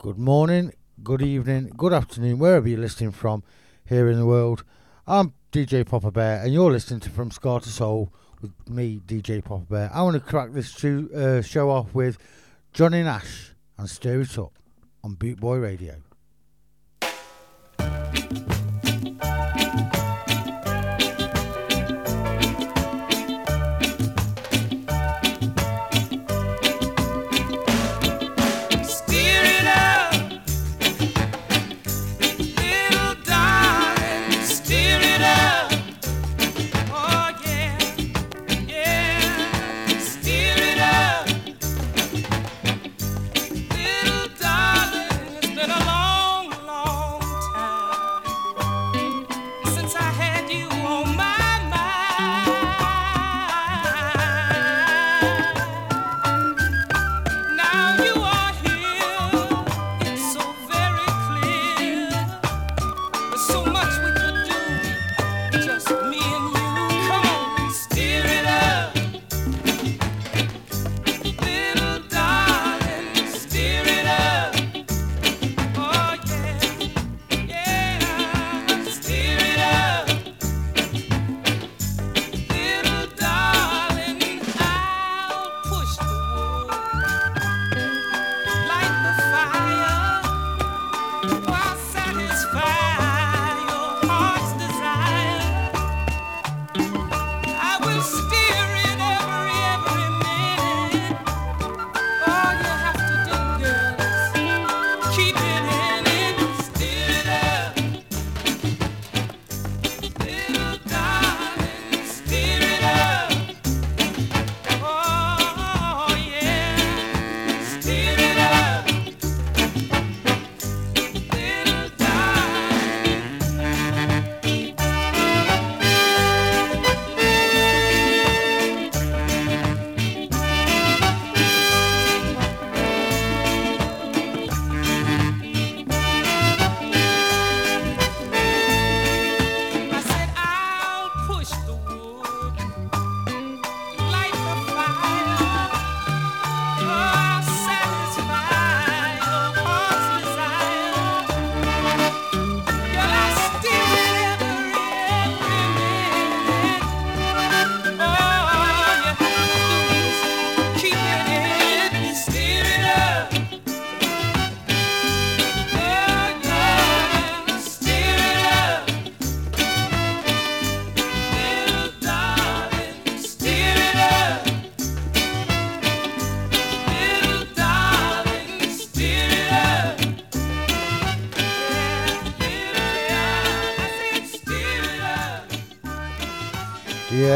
Good morning, good evening, good afternoon, wherever you're listening from here in the world. I'm DJ Poppa Bear, and you're listening to From Ska to Soul with me, DJ Poppa Bear. I want to crack this to, uh, show off with Johnny Nash and Stir It Up on Boot Boy Radio.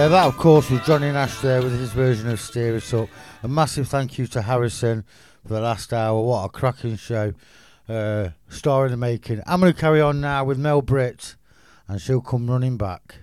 Yeah, that of course was Johnny Nash there with his version of Stir It Up. A massive thank you to Harrison for the last hour. What a cracking show. Uh, star in the making. I'm going to carry on now with Mel Britt, and she'll come running back.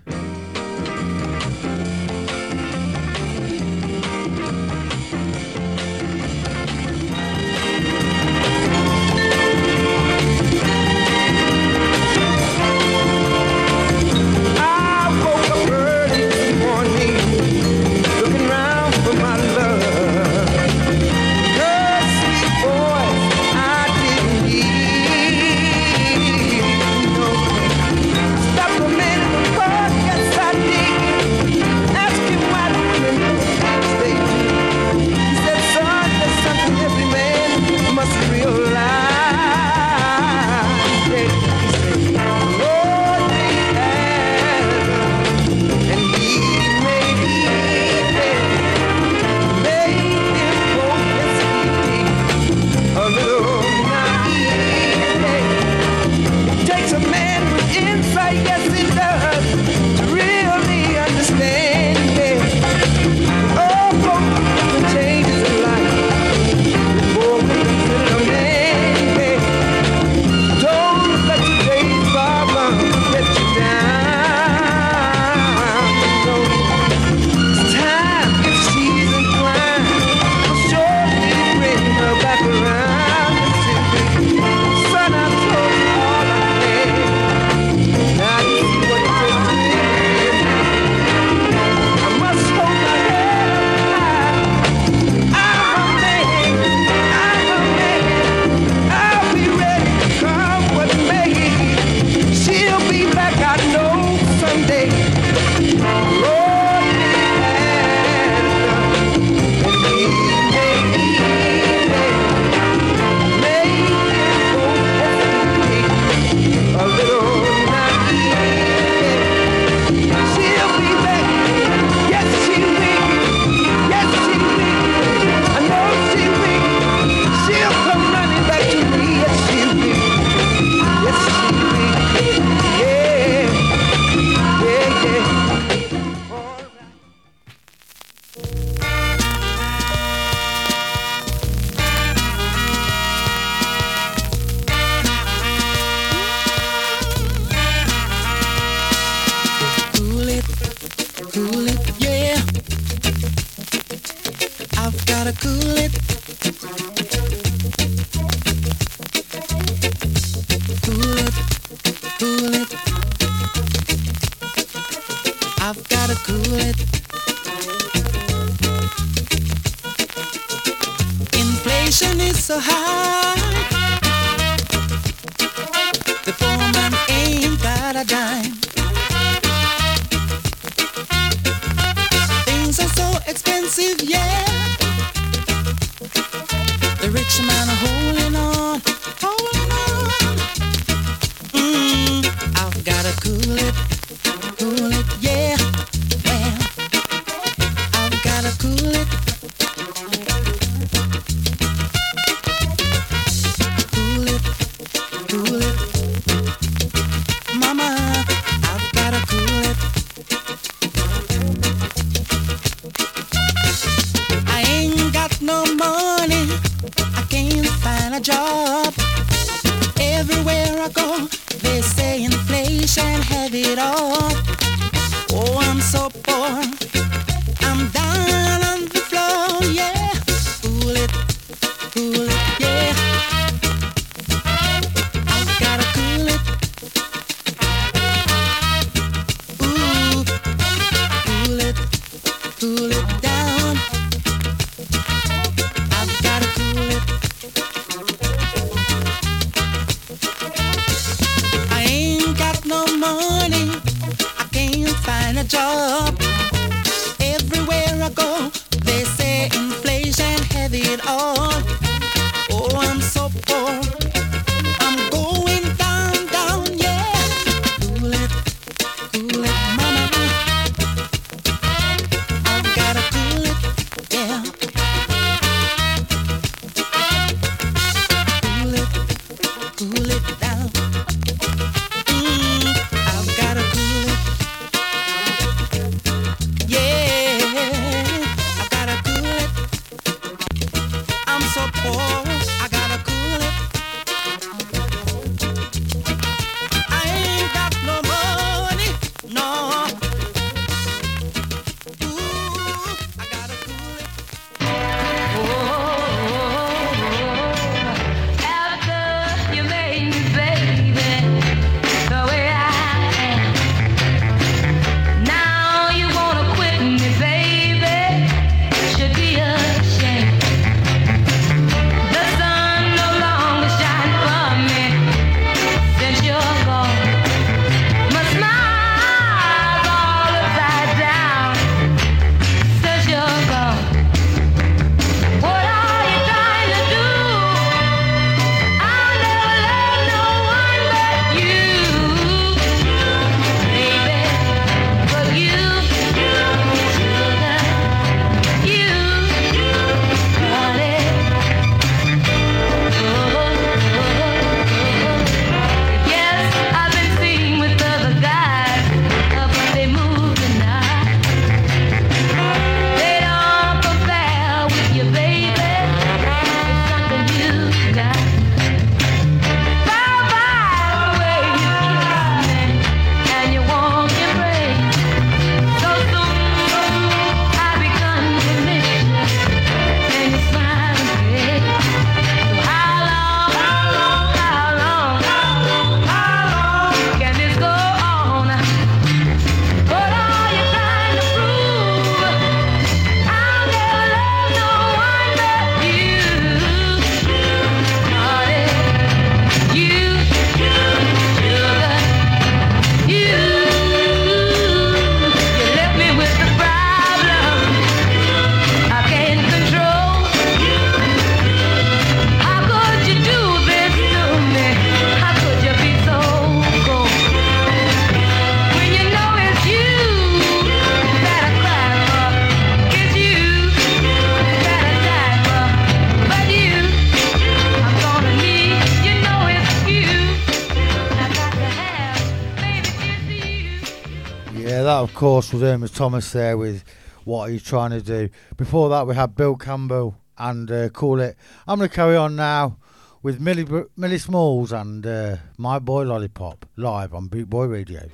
course, with Amos Thomas there with what are you trying to do. Before that, we had Bill Campbell and uh, Call It. I'm going to carry on now with Millie, Millie Smalls and uh, My Boy Lollipop live on Boot Boy Radio.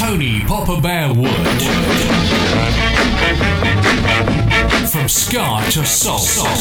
Tony Poppa Bear Wood. From Ska to Soul. On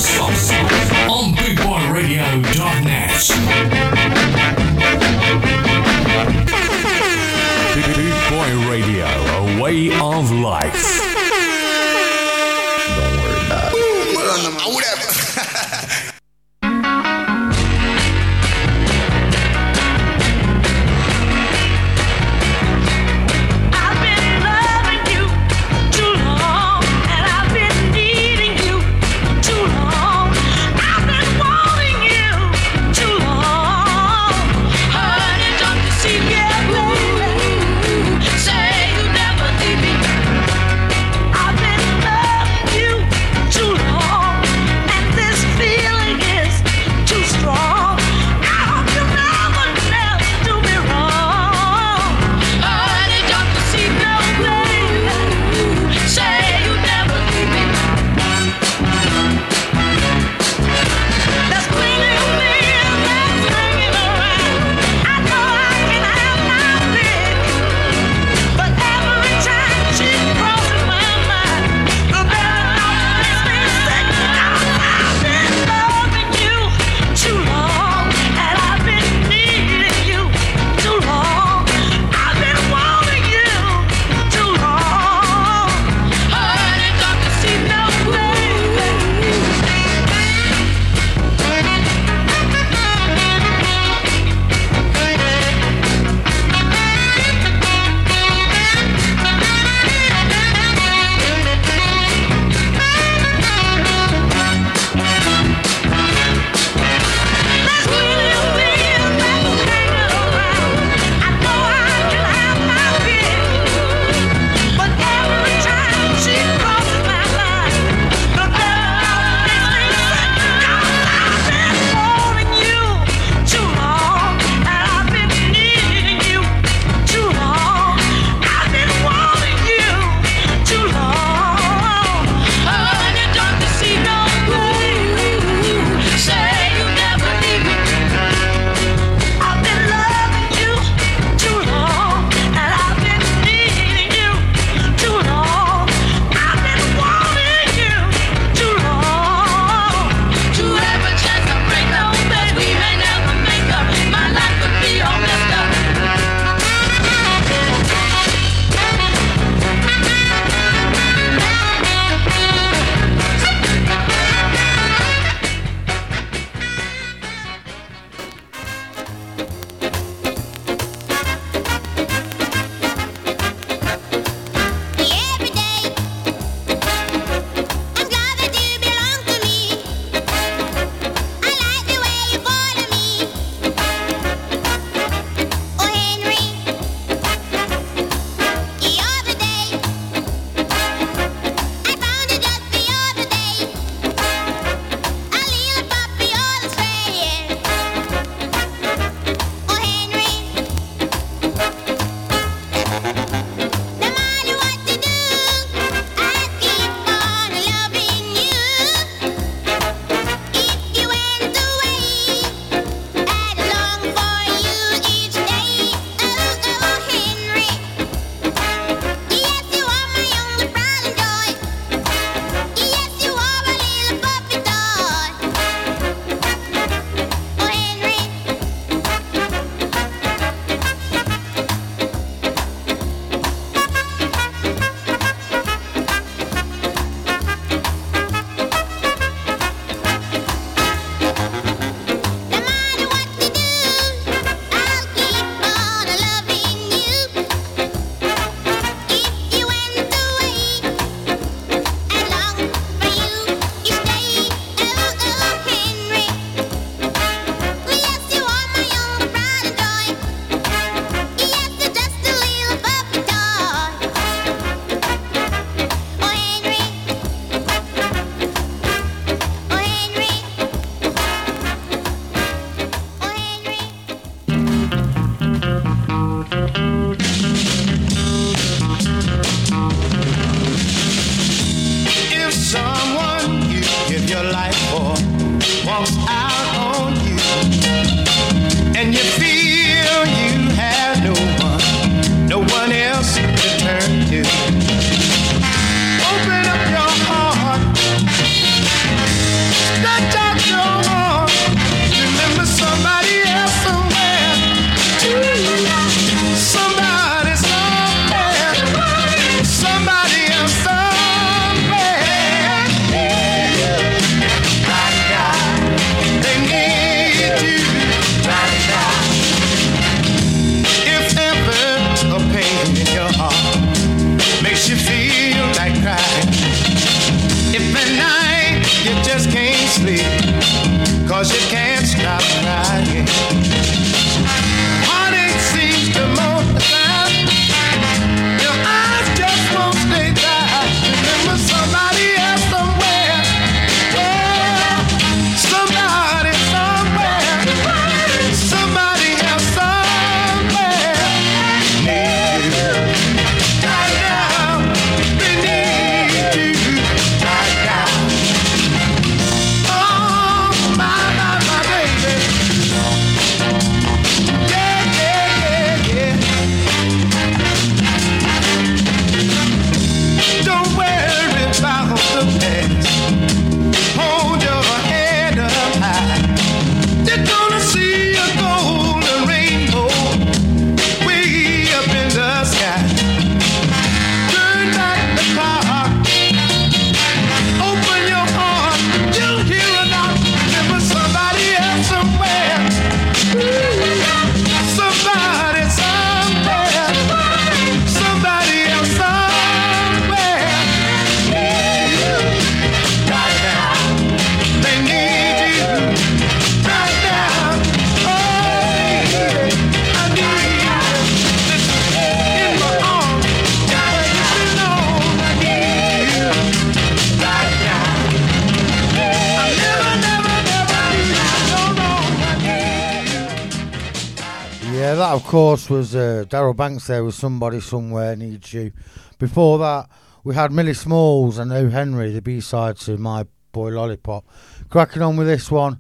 Was uh, Darrell Banks. There was somebody somewhere needs you. Before that, we had Millie Smalls and O Henry, the B side to My Boy Lollipop. Cracking on with this one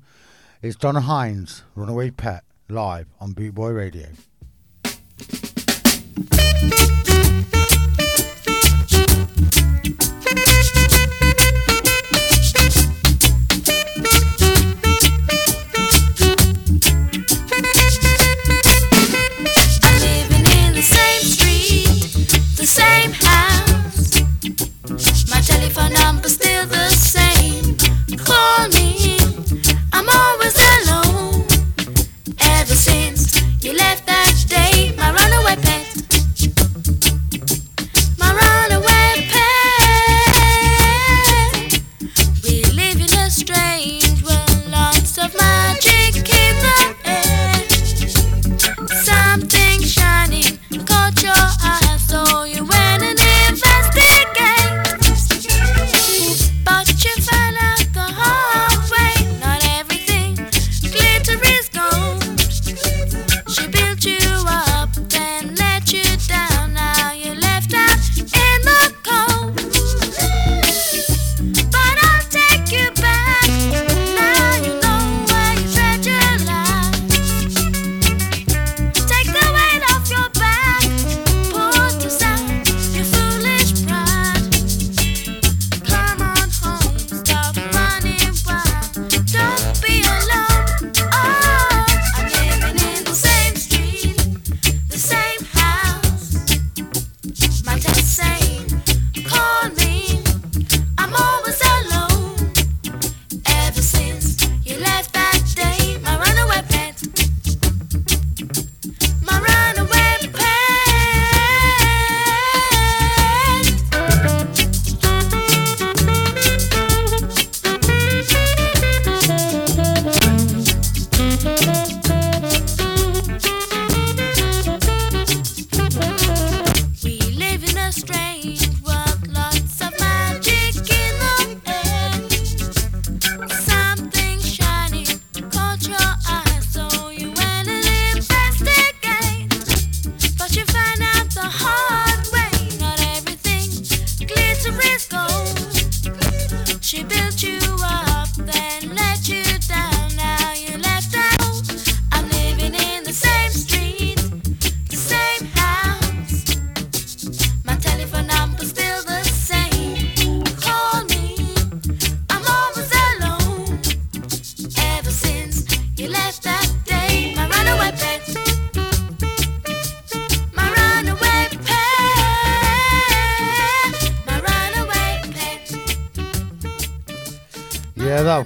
It's Donna Hines, Runaway Pet, live on Boot Boy Radio.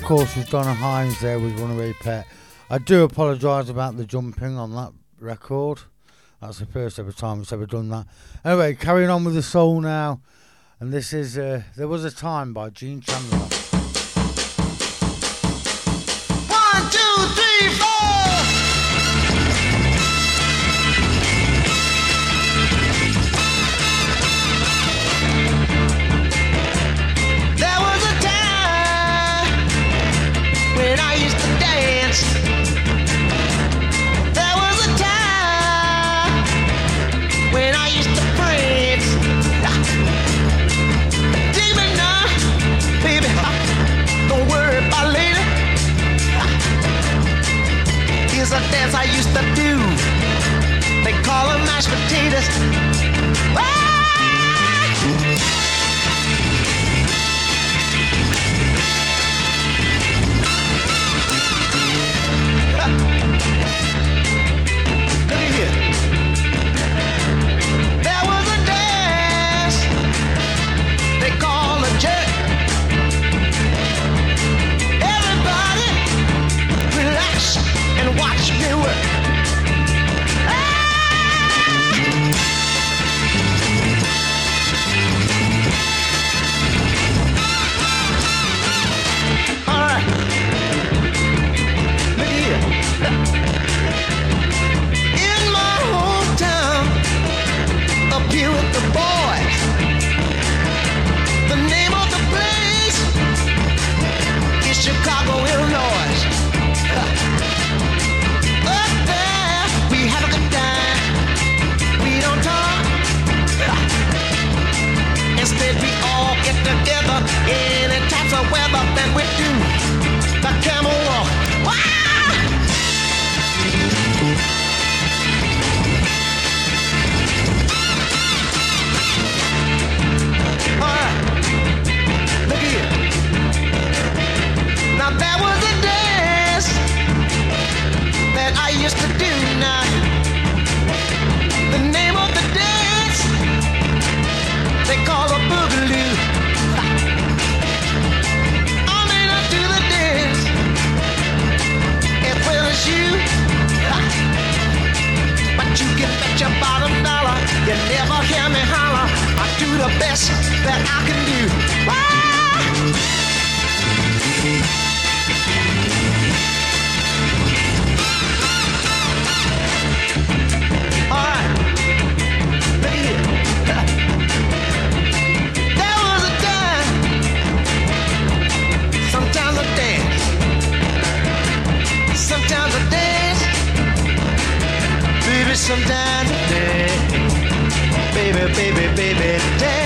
of course, was Donna Hines there with Runaway Pet. I do apologise about the jumping on that record. That's the first ever time it's ever done that. Anyway, carrying on with the soul now. And this is uh, There Was a Time by Gene Chandler. As I used to do. They call them mashed potatoes. Chicago, Illinois. Up there, we have a good time. We don't talk. Instead, we all get together any types of weather. Best that I can do. Ah! Sometimes I dance. Baby, sometimes I dance. Baby, baby, baby, dance.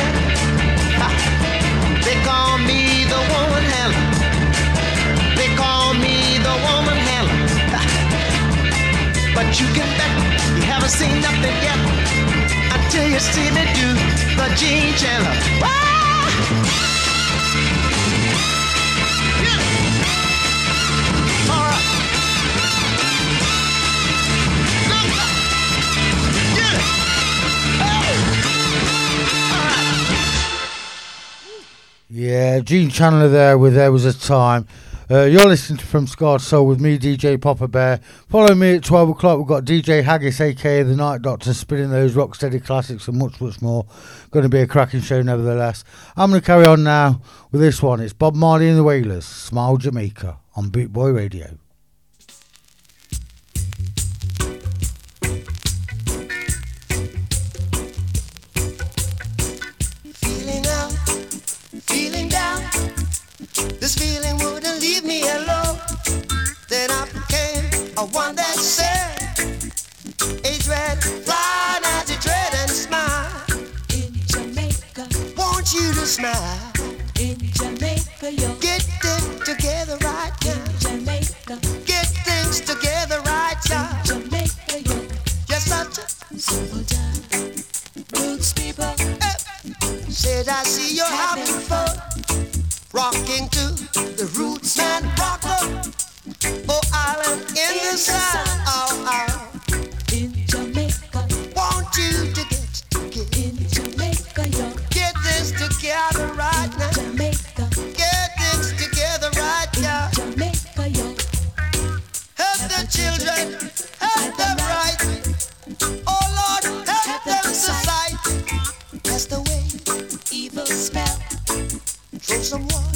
You can bet you haven't seen nothing yet until you see me do the Gene Chandler. Ah! Oh. Yeah, Gene Chandler there with There Was a Time. Uh, you're listening From Ska to Soul with me, DJ Poppa Bear. Follow me at 12 o'clock. We've got DJ Haggis, aka The Night Doctor, spinning those rocksteady classics and much, much more. Going to be a cracking show, nevertheless. I'm going to carry on now with this one. It's Bob Marley and the Wailers, Smile Jamaica, on Boot Boy Radio. Smile. in Jamaica, yo. Get it together right In now. Jamaica, Get things together right now. Jamaica, yo. Yes, such Soldier, roots people, a said I see you're having fun. Rocking to the roots and rocker. Oh, island in the sun. Oh, oh. Throw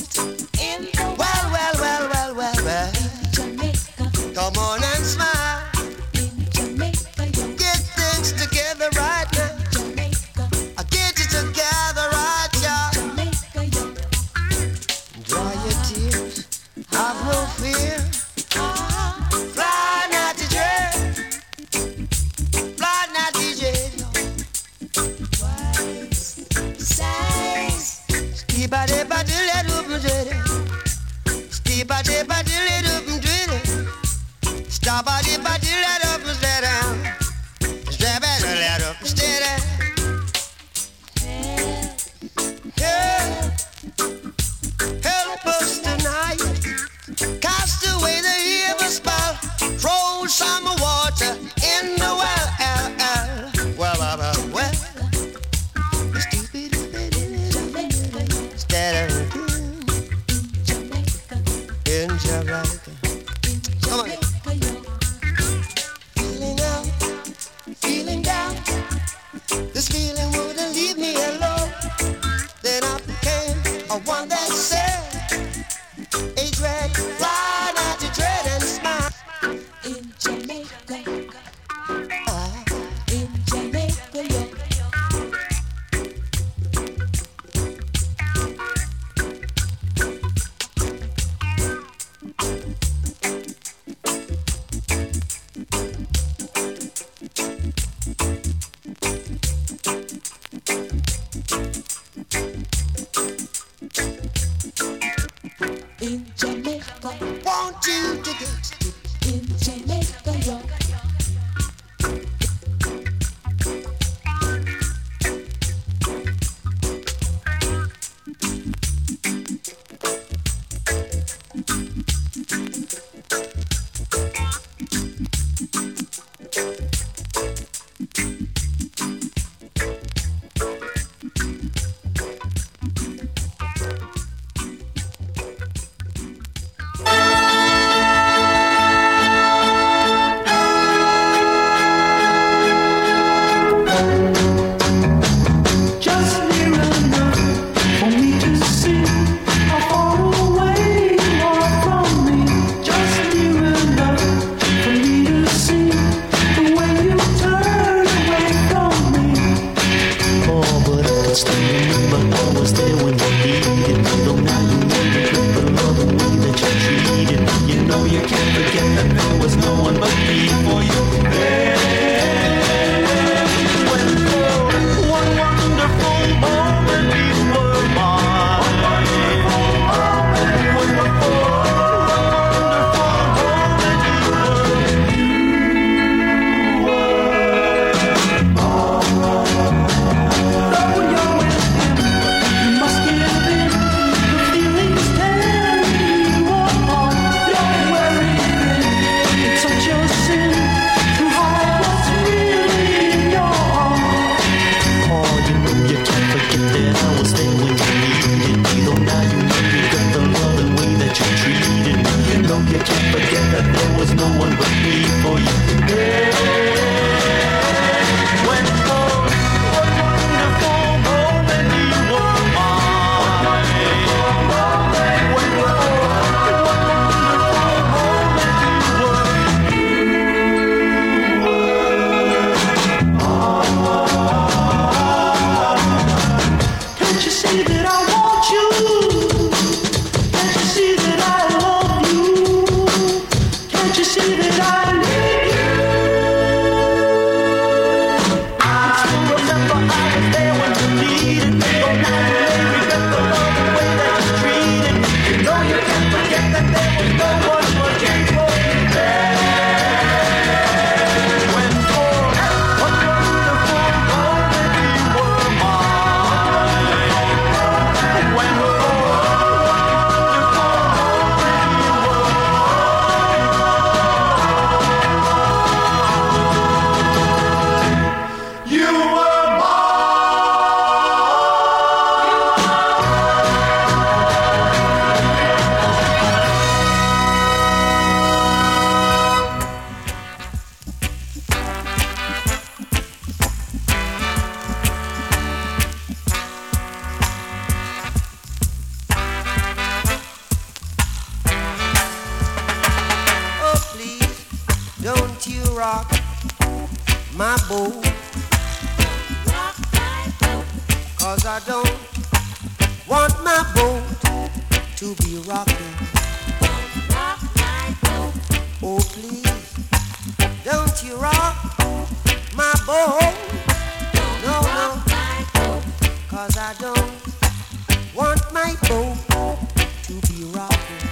want my boat to be rocking. Rock my boat. Oh, please, don't you rock my boat. Don't no, no, boat. cause I don't want my boat to be rocking.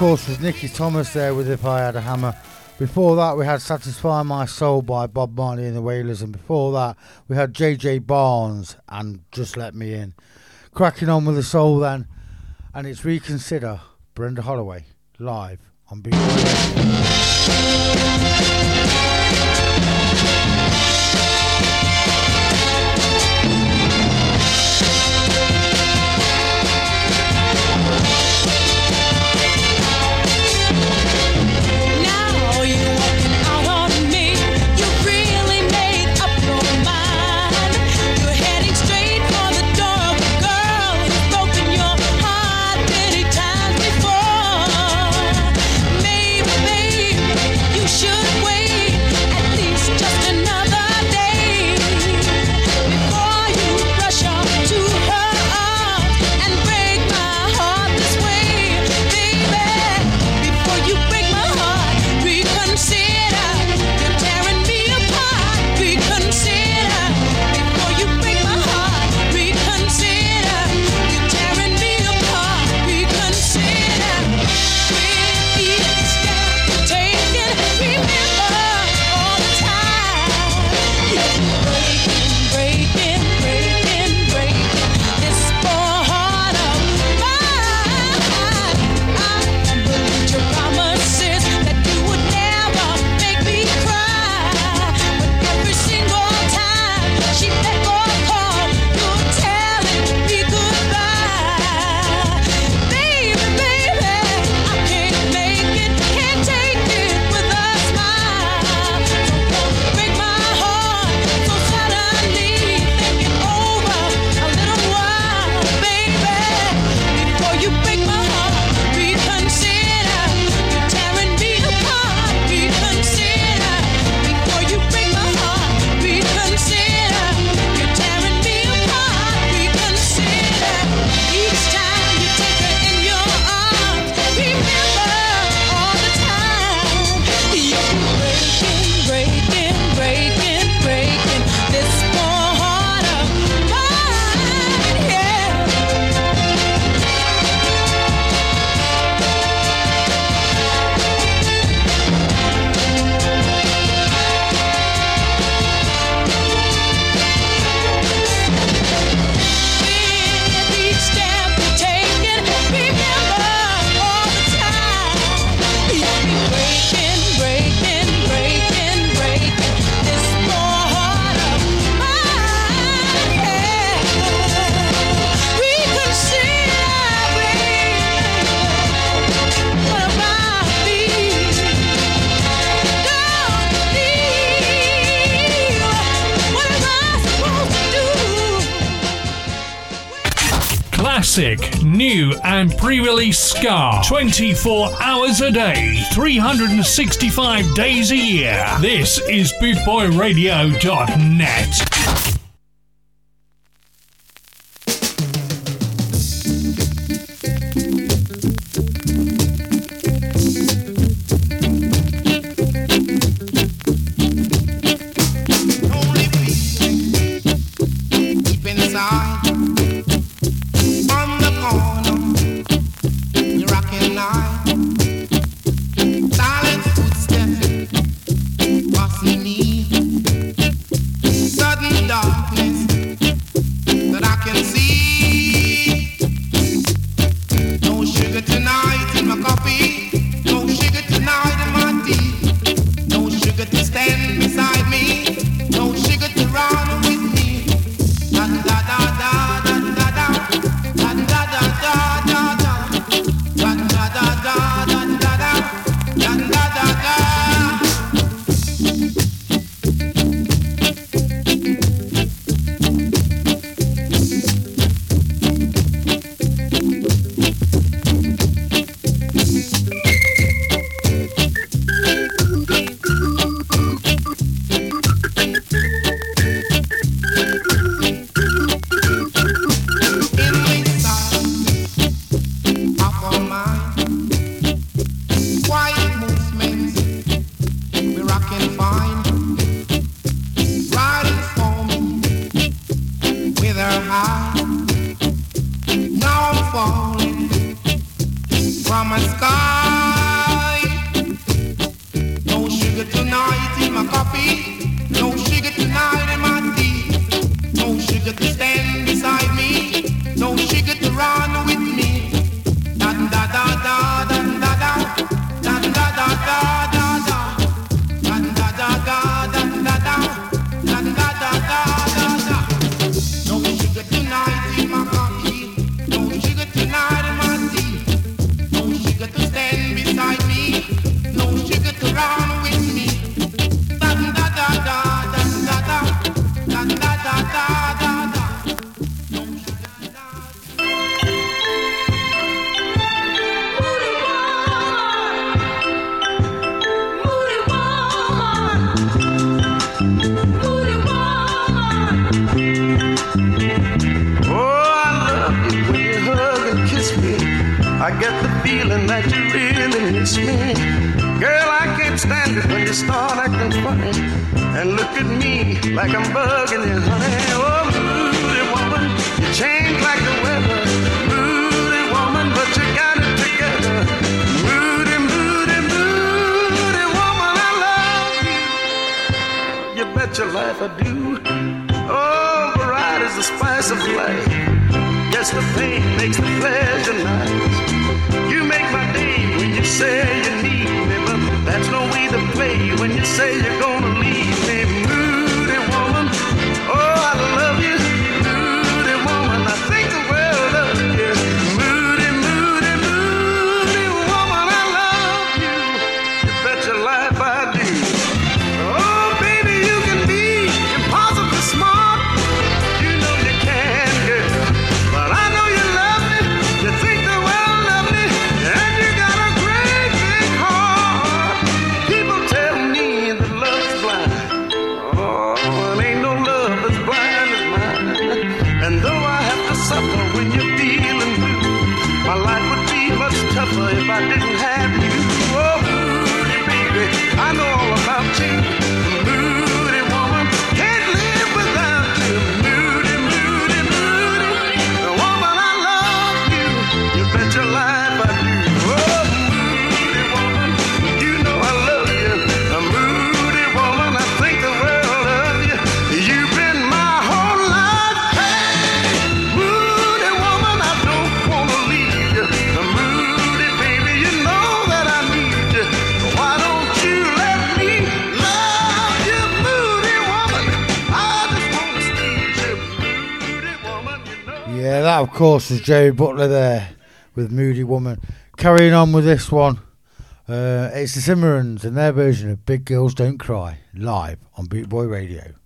course, was Nicky Thomas there with If I Had a Hammer. Before that, we had Satisfy My Soul by Bob Marley and the Wailers. And before that, we had JJ Barnes and Just Let Me In. Cracking on with the soul then. And it's Reconsider Brenda Holloway live on BBC. and pre release ska. 24 hours a day, 365 days a year. This is BootboyRadio.net. if I do. Oh, variety's the spice of life. Yes, the pain makes the pleasure nice. You make my day when you say you need me, but that's no way to play when you say you're gonna. of course, was Jerry Butler there with Moody Woman. Carrying on with this one, uh, it's the Cimarrons and their version of Big Girls Don't Cry live on Bootboy Radio.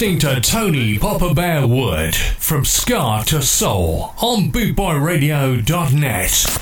listening to Tony Poppa Bear Wood from Ska to Soul on BootboyRadio.net.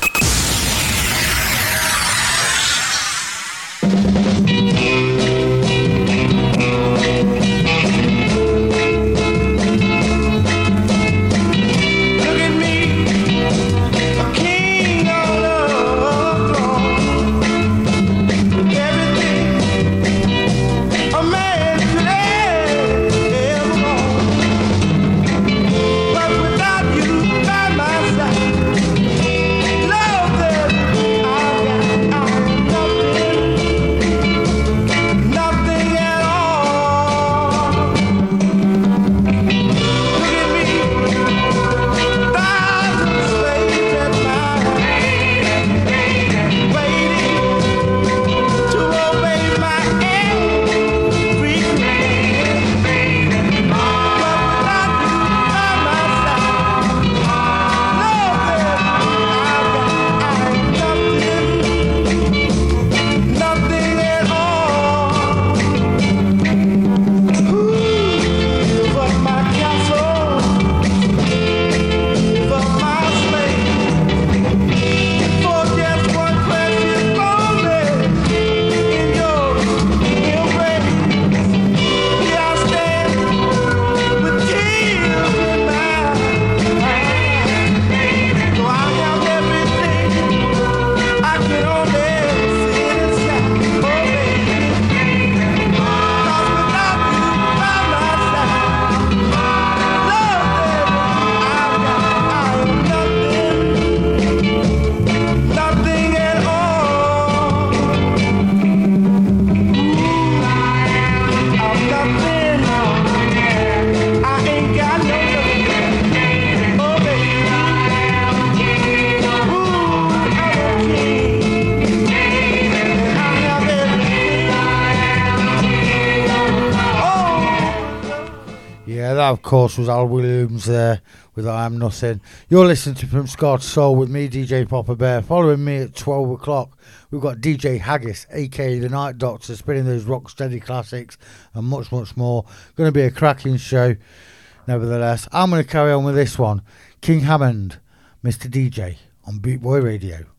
was Al Williams there with I Am Nothing. You're listening to From Ska to Soul with me, DJ Poppa Bear. Following me at 12 o'clock, we've got DJ Haggis, aka The Night Doctor, spinning those rock steady classics and much, much more. Going to be a cracking show, nevertheless. I'm going to carry on with this one King Hammond, Mr. DJ on Bootboy Radio.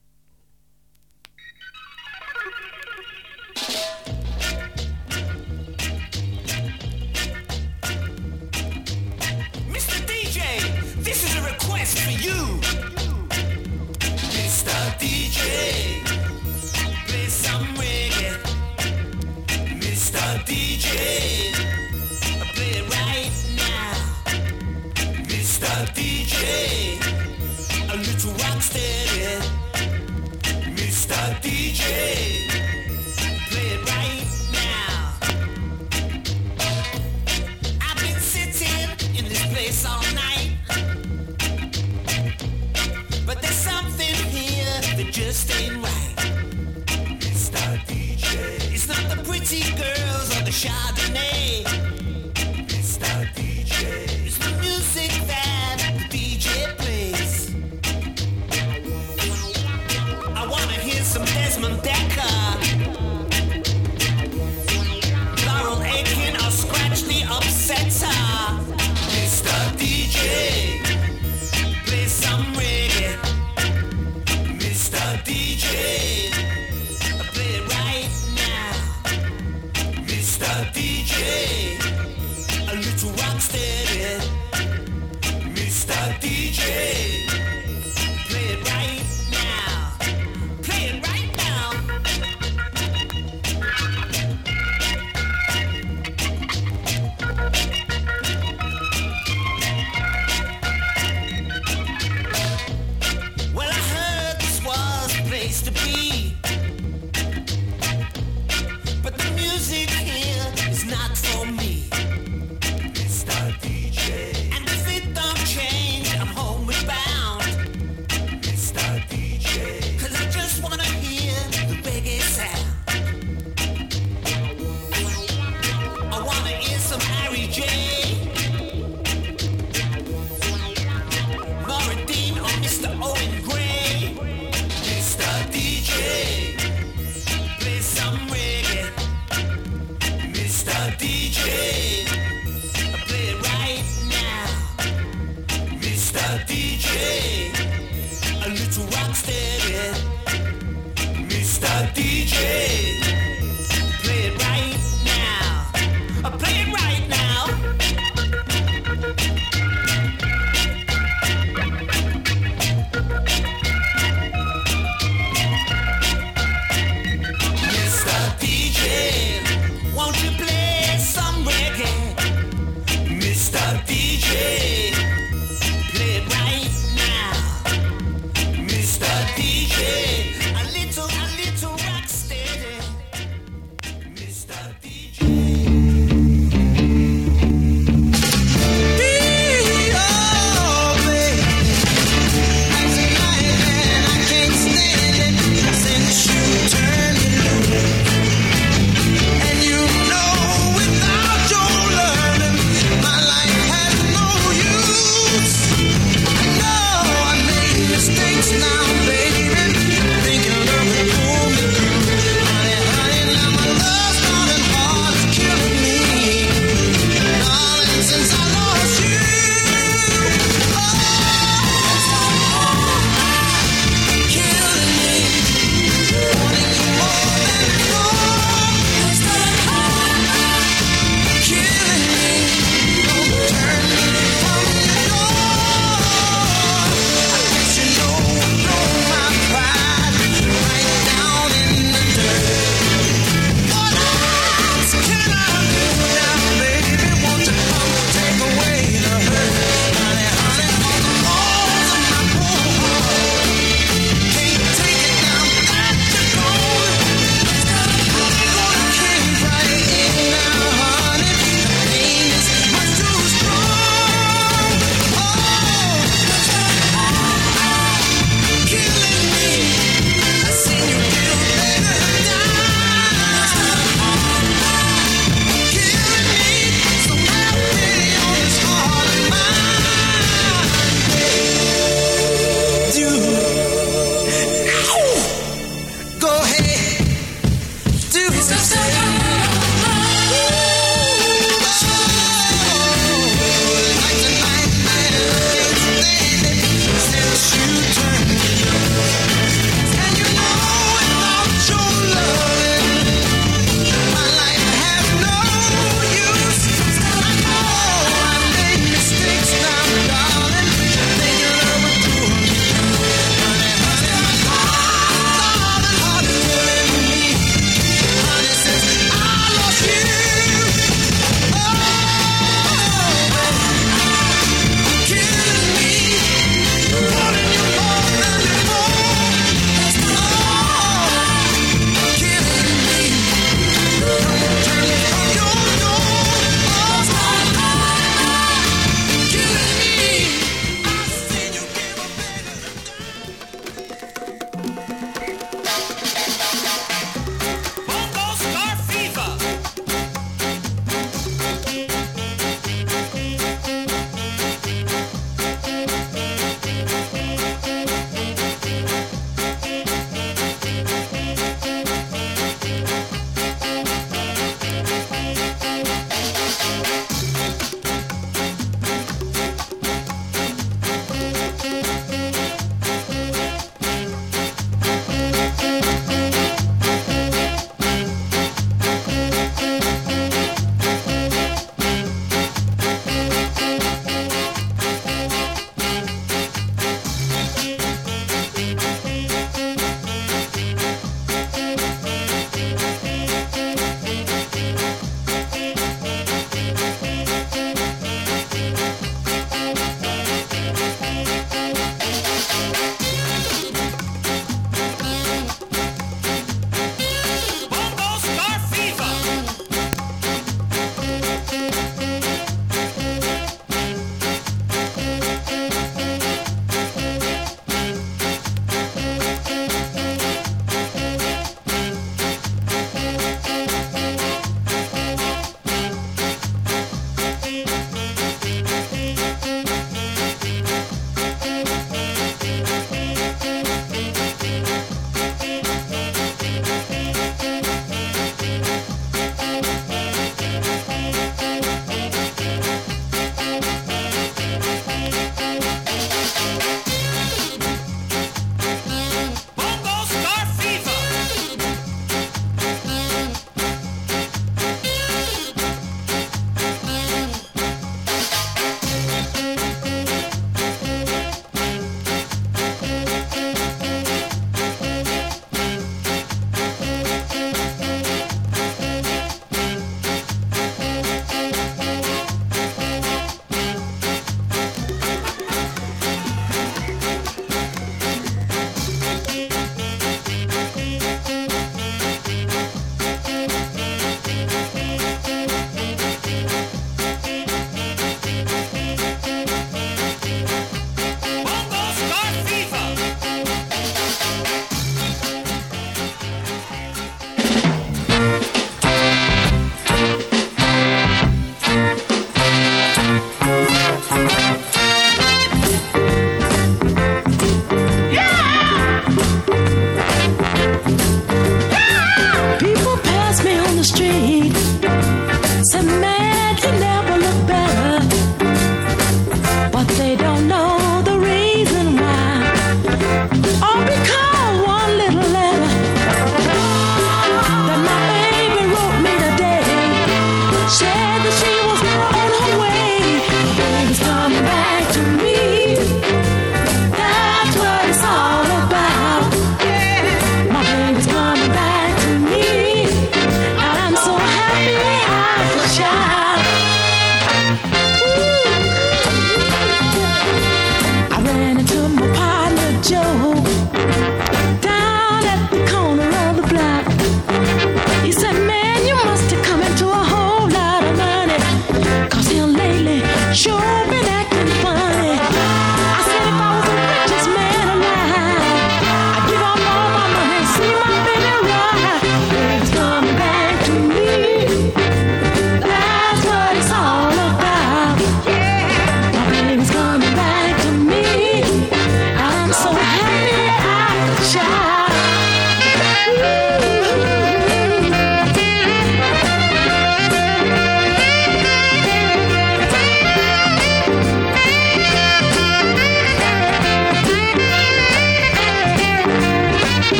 Shot.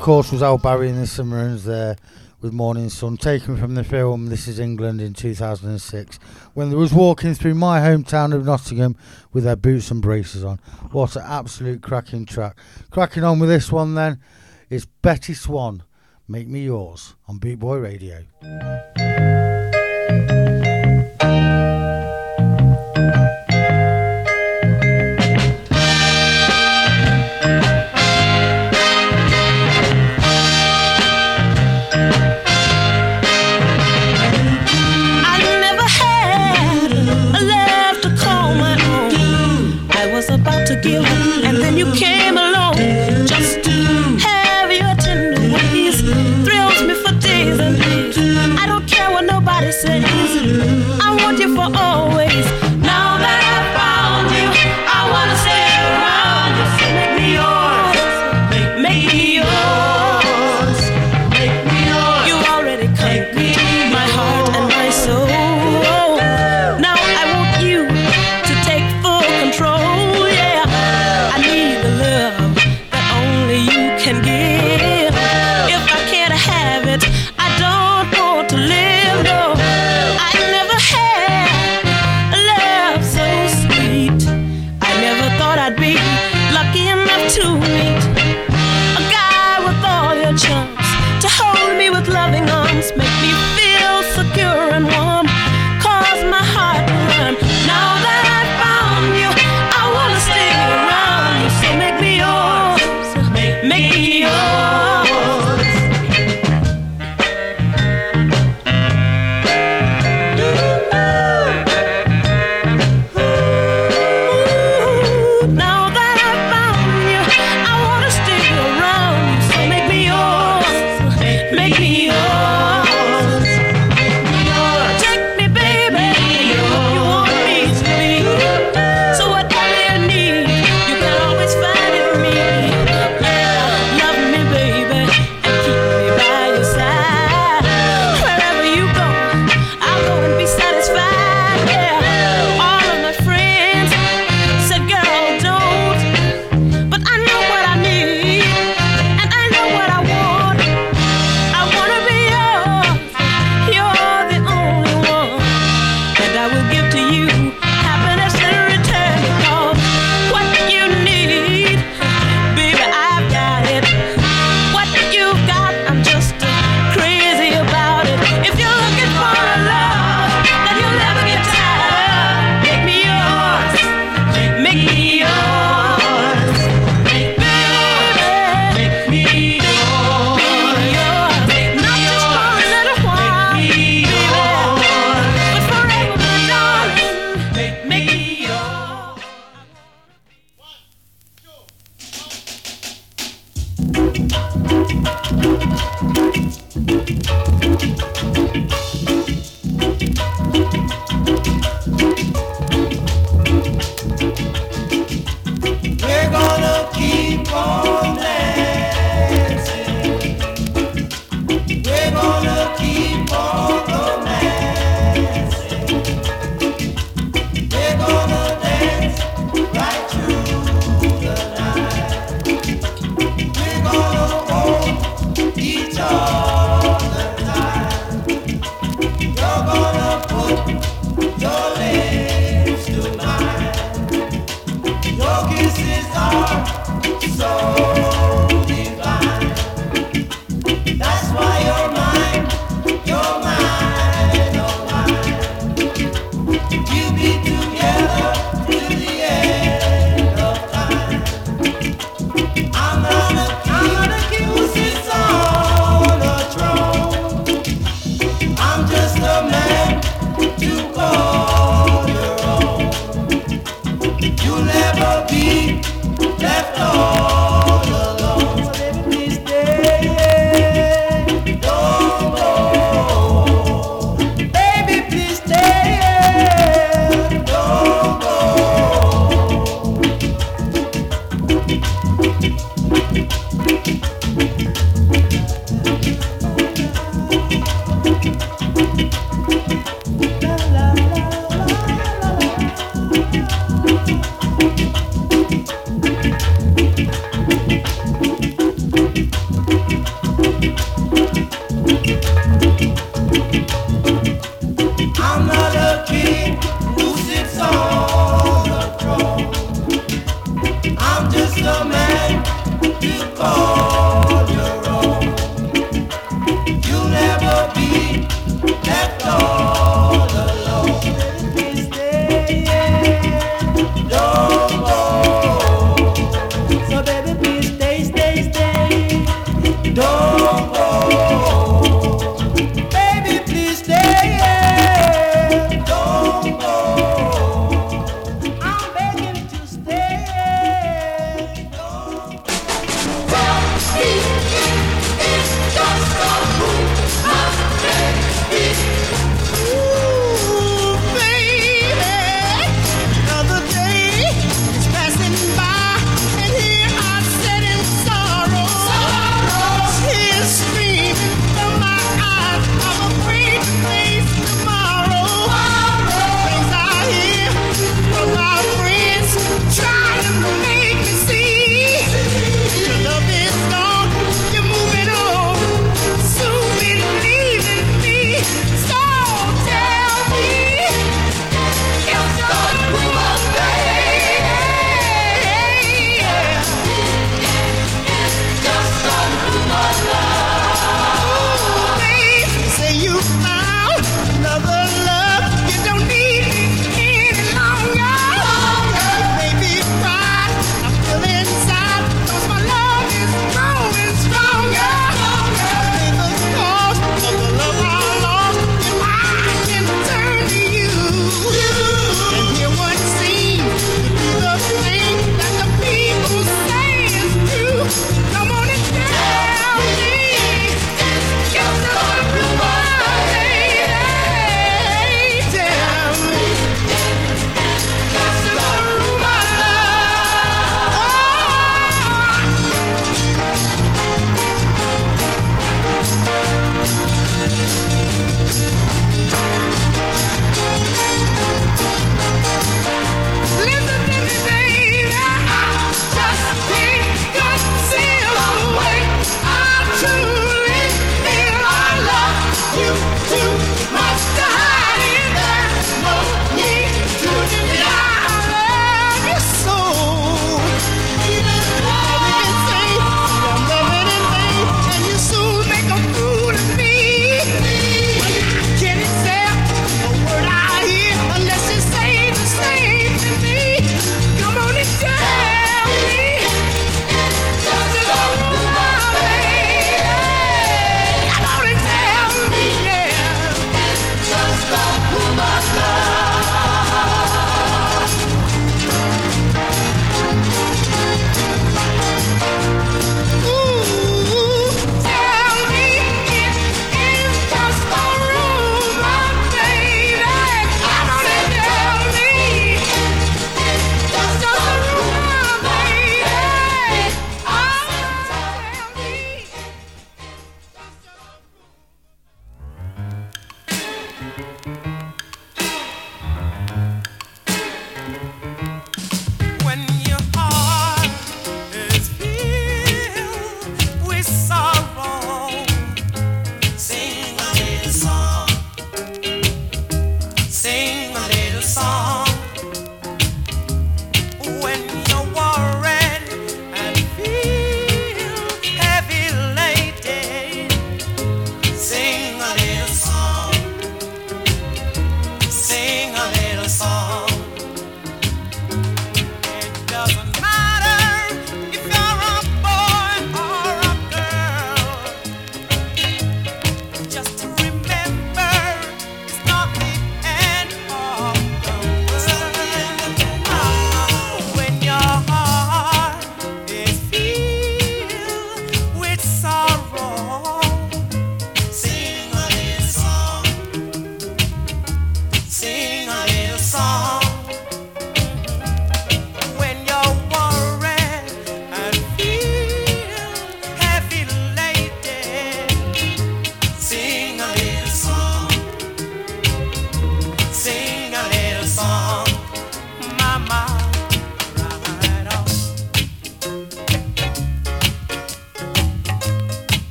course, was Al Barry in the summer there with Morning Sun, taken from the film This Is England in 2006, when they was walking through my hometown of Nottingham with their boots and braces on. What an absolute cracking track. Cracking on with this one then, it's Bettye Swann, Make Me Yours, on Boot Boy Radio.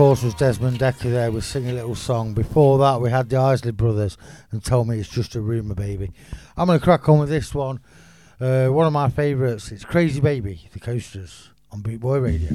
course, was Desmond Dekker there with singing a Little Song. Before that, we had the Isley Brothers and told Me It's Just a Rumour, Baby. I'm going to crack on with this one. Uh, one of my favourites. It's Crazy Baby, The Coasters, on Boot Boy Radio.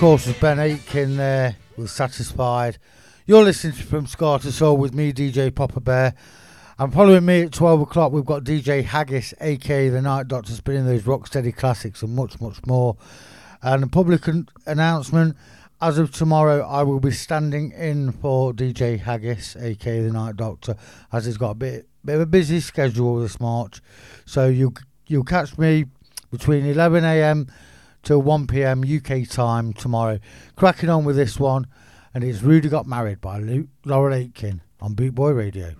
course, was Ben Aitken uh, there was satisfied. You're listening to From Ska to Soul with me, DJ Poppa Bear. And following me at 12 o'clock, we've got DJ Haggis, aka The Night Doctor, spinning those Rocksteady classics and much, much more. And a public an- announcement as of tomorrow, I will be standing in for DJ Haggis, aka The Night Doctor, as he's got a bit, bit of a busy schedule this March. So you, you'll catch me between 11am till 1 pm UK time tomorrow. Cracking on with this one, and it's Rudi Got Married by Luke, Laurel Aitken on Boot Boy Radio.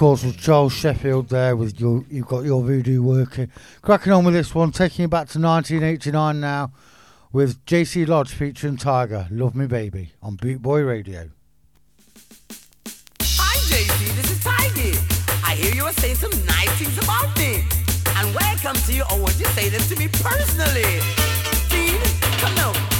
course, was Charles Sheffield there with your, you've got your voodoo working. Cracking on with this one, taking you back to 1989 now with JC Lodge featuring Tiger, Love Me Baby on Boot Boy Radio. Hi, JC, this is Tiger. I hear you are saying some nice things about me. And when I come to you, or oh, would you say them to me personally. Dean, come on.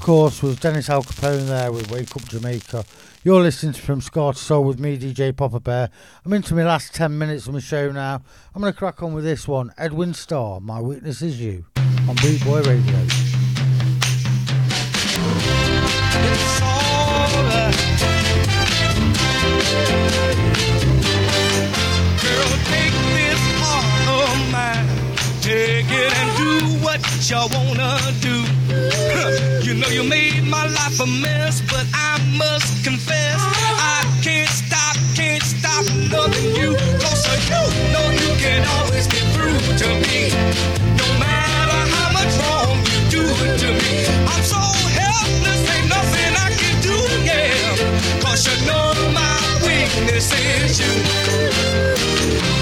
of course, was Dennis Alcapone there with Wake Up Jamaica. You're listening to From Ska to Soul with me, DJ Poppa Bear. I'm into my last 10 minutes of my show now. I'm going to crack on with this one Edwin Starr, My Weakness Is You, on Boot Boy Radio. wanna do. You know you made my life a mess, but I must confess I can't stop, can't stop loving you. Cause you know you can always get through to me. No matter how much wrong you do to me. I'm so helpless, ain't nothing I can do, yeah. Cause you know my weakness is you.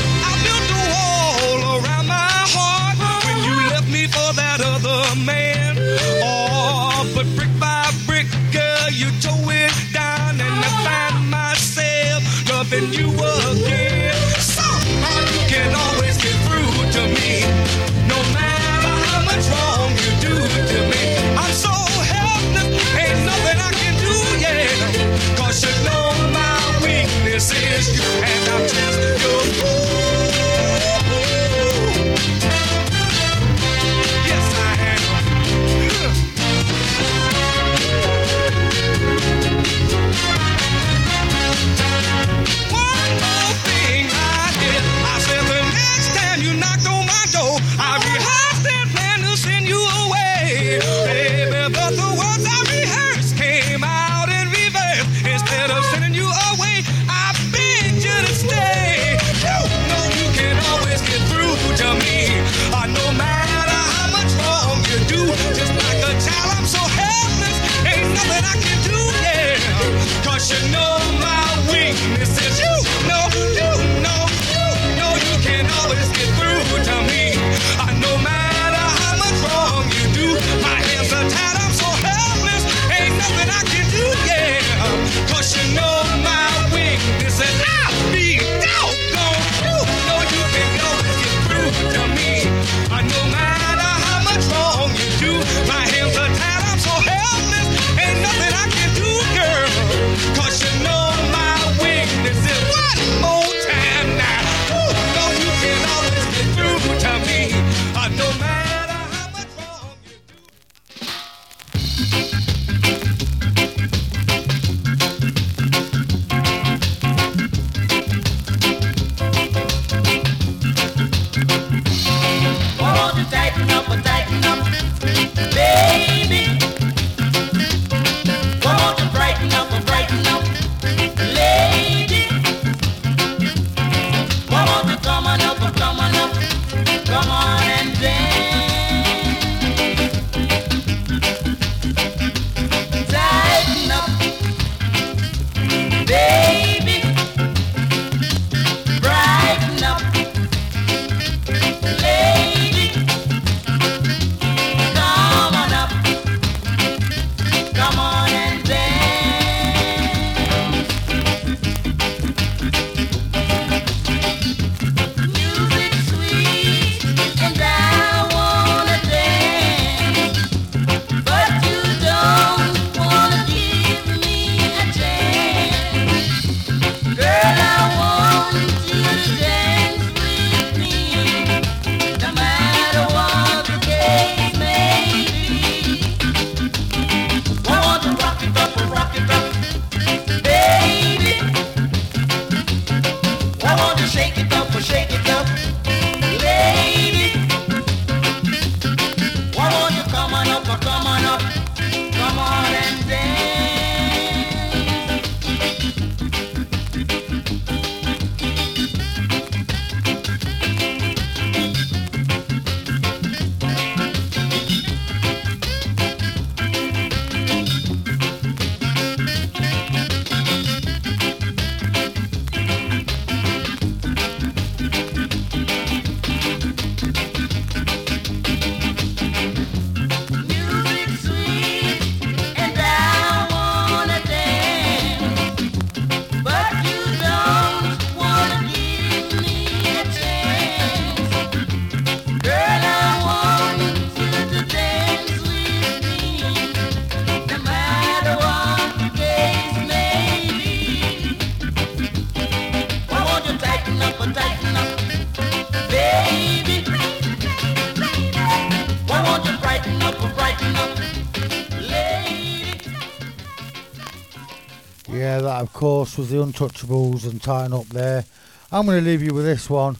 Course was the Untouchables and tying up there. I'm going to leave you with this one.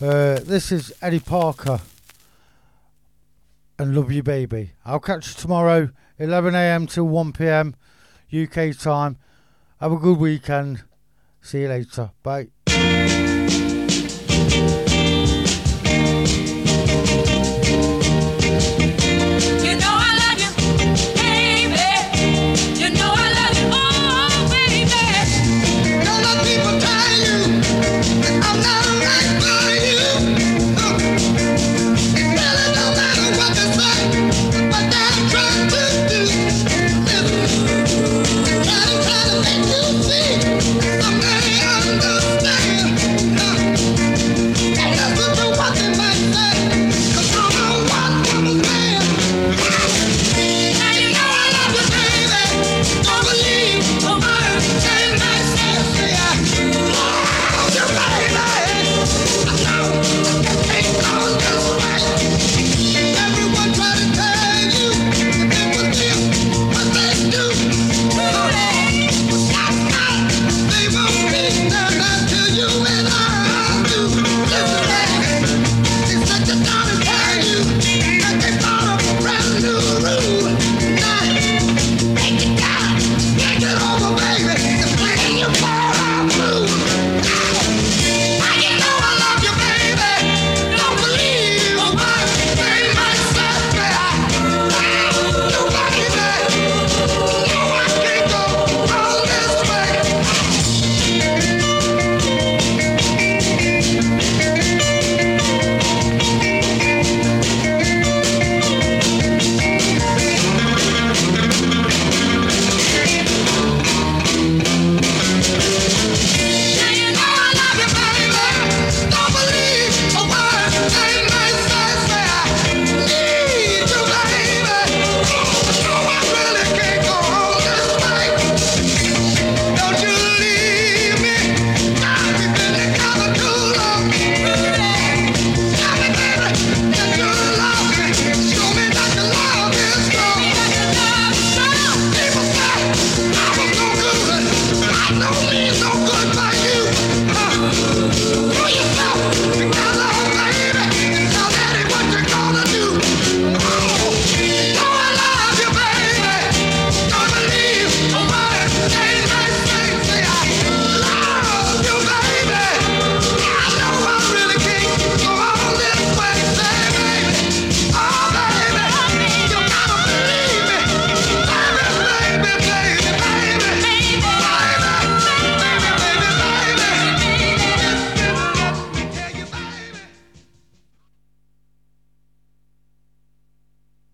Uh, this is Eddie Parker and Love You Baby. I'll catch you tomorrow, 11am till 1pm UK time. Have a good weekend. See you later. Bye.